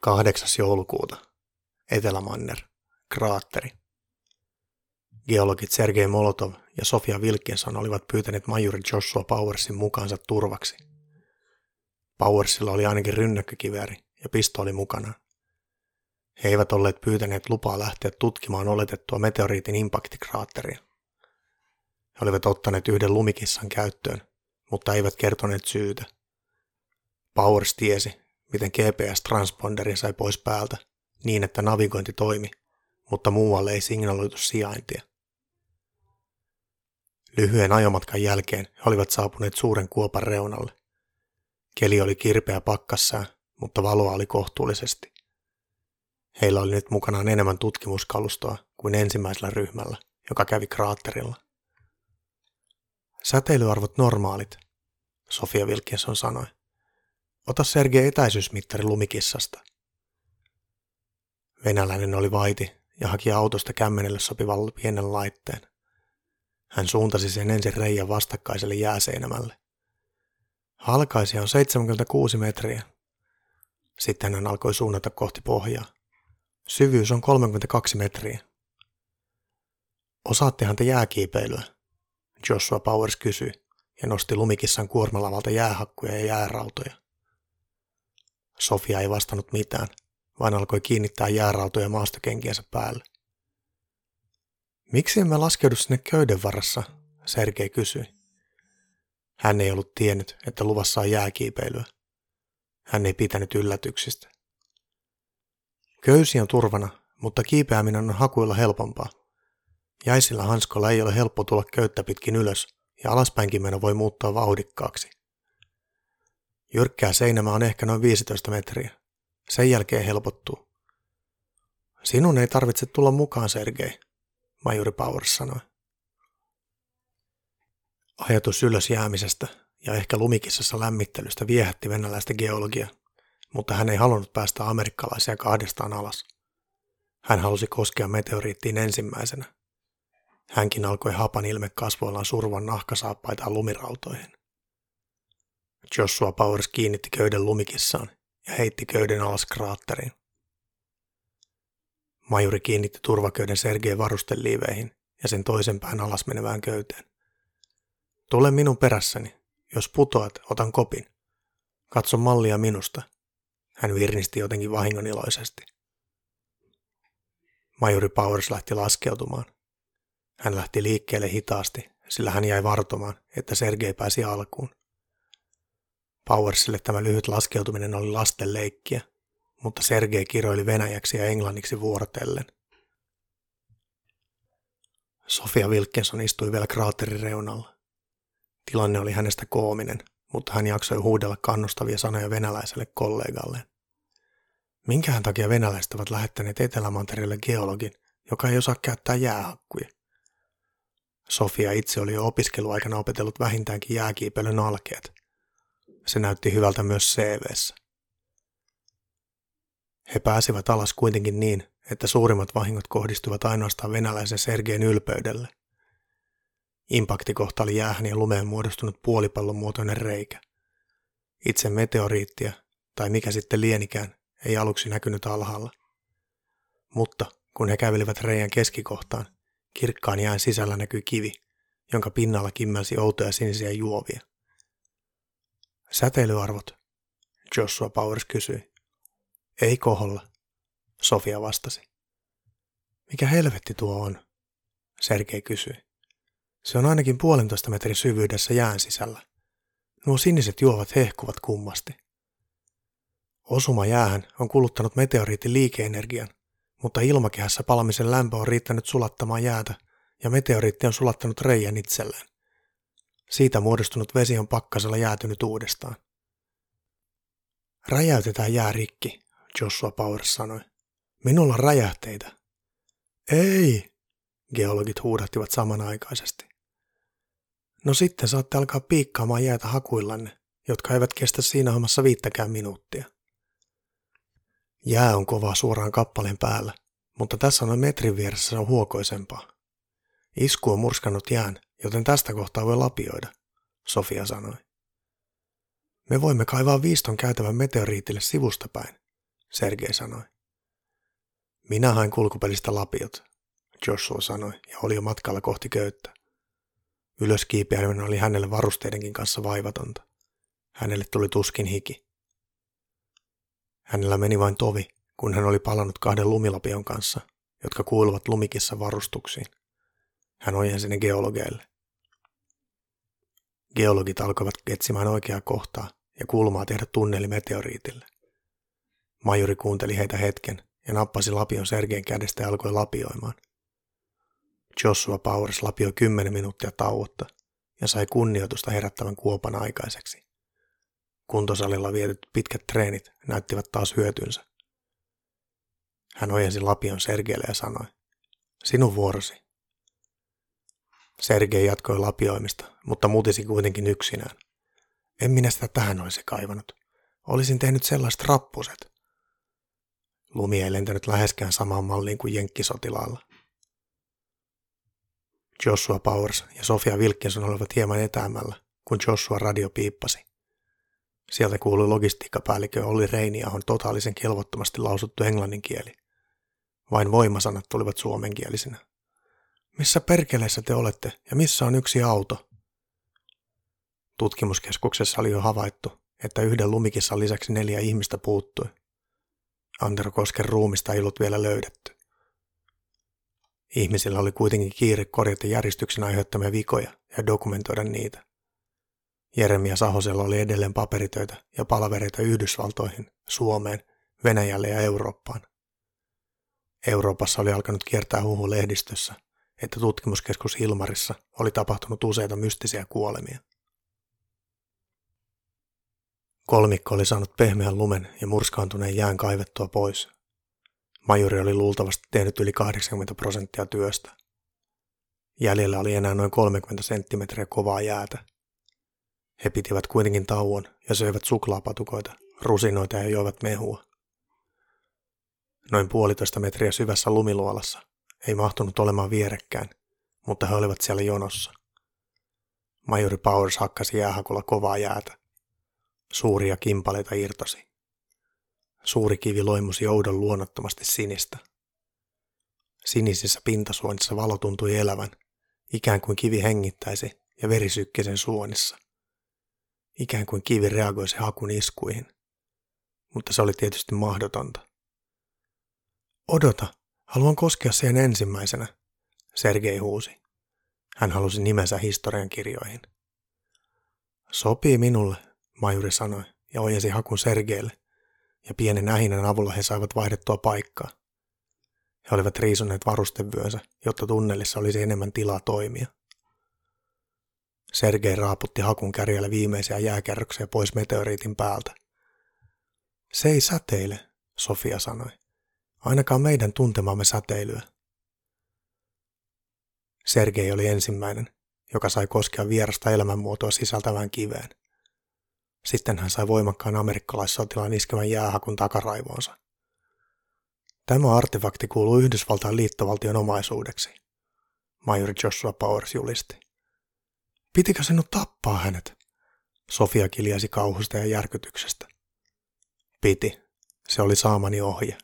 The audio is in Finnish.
8. joulukuuta. Etelämanner. Kraatteri. Geologit Sergei Molotov ja Sofia Wilkinson olivat pyytäneet majuri Joshua Powersin mukaansa turvaksi. Powersilla oli ainakin rynnäkkökivääri ja pistooli mukana. He eivät olleet pyytäneet lupaa lähteä tutkimaan oletettua meteoriitin impaktikraatteria. He olivat ottaneet yhden lumikissan käyttöön, mutta eivät kertoneet syytä. Powers tiesi, miten GPS-transponderi sai pois päältä niin, että navigointi toimi, mutta muualle ei signaloitu sijaintia. Lyhyen ajomatkan jälkeen he olivat saapuneet suuren kuopan reunalle. Keli oli kirpeä pakkassaan, mutta valoa oli kohtuullisesti. Heillä oli nyt mukanaan enemmän tutkimuskalustoa kuin ensimmäisellä ryhmällä, joka kävi kraatterilla. Säteilyarvot normaalit, Sofia Wilkinson sanoi. Ota Sergei etäisyysmittari lumikissasta. Venäläinen oli vaiti ja haki autosta kämmenelle sopivan pienen laitteen. Hän suuntasi sen ensin reijän vastakkaiselle jääseinämälle. Halkaisia on 76 metriä. Sitten hän alkoi suunnata kohti pohjaa. Syvyys on 32 metriä. Osaattehan te jääkiipeilyä? Joshua Powers kysyi ja nosti lumikissan kuormalavalta jäähakkuja ja jäärautoja. Sofia ei vastannut mitään, vaan alkoi kiinnittää jäärautoja maastokenkiensä päälle. Miksi emme laskeudu sinne köyden varassa, Sergei kysyi. Hän ei ollut tiennyt, että luvassa on jääkiipeilyä. Hän ei pitänyt yllätyksistä. Köysi on turvana, mutta kiipeäminen on hakuilla helpompaa. Jäisillä hanskoilla ei ole helppo tulla köyttä pitkin ylös, ja alaspäinkin meno voi muuttaa vauhdikkaaksi. Jyrkkää seinämä on ehkä noin 15 metriä. Sen jälkeen helpottuu. Sinun ei tarvitse tulla mukaan, Sergei, majuri Powers sanoi. Ajatus ylös jäämisestä ja ehkä lumikissassa lämmittelystä viehätti venäläistä geologia, mutta hän ei halunnut päästä amerikkalaisia kahdestaan alas. Hän halusi koskea meteoriittiin ensimmäisenä. Hänkin alkoi hapan ilme kasvoillaan survan nahkasaappaita lumirautoihin. Joshua Powers kiinnitti köyden lumikissaan ja heitti köyden alas kraatteriin. Majuri kiinnitti turvaköyden Sergei varusteliiveihin ja sen toisen pään alas menevään köyteen. Tule minun perässäni. Jos putoat, otan kopin. Katso mallia minusta. Hän virnisti jotenkin vahingoniloisesti. Majuri Powers lähti laskeutumaan. Hän lähti liikkeelle hitaasti, sillä hän jäi vartomaan, että Sergei pääsi alkuun. Powersille tämä lyhyt laskeutuminen oli lasten leikkiä, mutta Sergei kiroili venäjäksi ja englanniksi vuorotellen. Sofia Wilkinson istui vielä kraatterin reunalla. Tilanne oli hänestä koominen, mutta hän jaksoi huudella kannustavia sanoja venäläiselle kollegalleen. Minkähän takia venäläiset ovat lähettäneet Etelämantereelle geologin, joka ei osaa käyttää jäähakkuja? Sofia itse oli jo opiskeluaikana opetellut vähintäänkin jääkiipeilyn alkeet. Se näytti hyvältä myös CVssä. He pääsivät alas kuitenkin niin, että suurimmat vahingot kohdistuvat ainoastaan venäläisen Sergeen ylpeydelle. Impaktikohta oli jäähän ja lumeen muodostunut puolipallon muotoinen reikä. Itse meteoriittia, tai mikä sitten lienikään, ei aluksi näkynyt alhaalla. Mutta kun he kävelivät reijän keskikohtaan, kirkkaan jään sisällä näkyi kivi, jonka pinnalla kimmelsi outoja sinisiä juovia. Säteilyarvot, Joshua Powers kysyi. Ei koholla, Sofia vastasi. Mikä helvetti tuo on? Sergei kysyi. Se on ainakin puolentoista metrin syvyydessä jään sisällä. Nuo siniset juovat hehkuvat kummasti. Osuma jäähän on kuluttanut meteoriitin liikeenergian, mutta ilmakehässä palamisen lämpö on riittänyt sulattamaan jäätä ja meteoriitti on sulattanut reijän itselleen. Siitä muodostunut vesi on pakkasella jäätynyt uudestaan. Räjäytetään jää rikki, Joshua Powers sanoi. Minulla on räjähteitä. Ei, geologit huudattivat samanaikaisesti. No sitten saatte alkaa piikkaamaan jäätä hakuillanne, jotka eivät kestä siinä hommassa viittäkään minuuttia. Jää on kova suoraan kappaleen päällä, mutta tässä noin metrin vieressä on huokoisempaa. Isku on murskannut jään, joten tästä kohtaa voi lapioida, Sofia sanoi. Me voimme kaivaa viiston käytävän meteoriitille sivustapäin, Sergei sanoi. Minä hain kulkupelistä lapiot, Joshua sanoi ja oli jo matkalla kohti köyttä. Ylöskiipeäminen oli hänelle varusteidenkin kanssa vaivatonta. Hänelle tuli tuskin hiki. Hänellä meni vain tovi, kun hän oli palannut kahden lumilapion kanssa, jotka kuuluvat lumikissa varustuksiin. Hän ojensi ne geologeille. Geologit alkoivat etsimään oikeaa kohtaa ja kulmaa tehdä tunneli meteoriitille. Majuri kuunteli heitä hetken ja nappasi lapion Sergeen kädestä ja alkoi lapioimaan. Joshua Powers lapioi kymmenen minuuttia tauotta ja sai kunnioitusta herättävän kuopan aikaiseksi. Kuntosalilla vietetyt pitkät treenit näyttivät taas hyötynsä. Hän ojensi lapion Sergeelle ja sanoi, sinun vuorosi. Sergei jatkoi lapioimista, mutta mutisi kuitenkin yksinään. En minä sitä tähän olisi kaivannut. Olisin tehnyt sellaiset rappuset. Lumi ei lentänyt läheskään samaan malliin kuin jenkkisotilaalla. Joshua Powers ja Sofia Wilkinson olivat hieman etäämällä, kun Joshua radio piippasi. Sieltä kuului logistiikkapäällikkö Olli Reiniahon totaalisen kelvottomasti lausuttu englannin kieli. Vain voimasanat tulivat suomenkielisinä. Missä perkeleessä te olette ja missä on yksi auto? Tutkimuskeskuksessa oli jo havaittu, että yhden lumikissa lisäksi neljä ihmistä puuttui. Antero Kosken ruumista ei ollut vielä löydetty. Ihmisillä oli kuitenkin kiire korjata järjestyksen aiheuttamia vikoja ja dokumentoida niitä. Jeremia Sahosella oli edelleen paperitöitä ja palavereita Yhdysvaltoihin, Suomeen, Venäjälle ja Eurooppaan. Euroopassa oli alkanut kiertää huhu lehdistössä, että tutkimuskeskus Hilmarissa oli tapahtunut useita mystisiä kuolemia. Kolmikko oli saanut pehmeän lumen ja murskaantuneen jään kaivettua pois. Majuri oli luultavasti tehnyt yli 80 prosenttia työstä. Jäljellä oli enää noin 30 senttimetriä kovaa jäätä. He pitivät kuitenkin tauon ja söivät suklaapatukoita, rusinoita ja joivat mehua. Noin puolitoista metriä syvässä lumiluolassa ei mahtunut olemaan vierekkään, mutta he olivat siellä jonossa. Majori Powers hakkasi jäähakulla kovaa jäätä. Suuria kimpaleita irtosi. Suuri kivi loimusi joudon luonnottomasti sinistä. Sinisissä pintasuonissa valo tuntui elävän, ikään kuin kivi hengittäisi ja veri sen suonissa. Ikään kuin kivi reagoisi hakun iskuihin. Mutta se oli tietysti mahdotonta. Odota, haluan koskea siihen ensimmäisenä, Sergei huusi. Hän halusi nimensä historian kirjoihin. Sopii minulle, majuri sanoi ja ojensi hakun Sergeille, ja pienen ähinän avulla he saivat vaihdettua paikkaa. He olivat riisuneet varustevyönsä, jotta tunnelissa olisi enemmän tilaa toimia. Sergei raaputti hakun kärjellä viimeisiä jääkerroksia pois meteoriitin päältä. Se ei säteile, Sofia sanoi. Ainakaan meidän tuntemamme säteilyä. Sergei oli ensimmäinen, joka sai koskea vierasta elämänmuotoa sisältävään kiveen. Sitten hän sai voimakkaan amerikkalaissotilaan iskevän jäähakun takaraivoonsa. Tämä artefakti kuuluu Yhdysvaltain liittovaltion omaisuudeksi, majori Joshua Powers julisti. Pitikö sinut tappaa hänet? Sofia kiljasi kauhusta ja järkytyksestä. Piti. Se oli saamani ohje.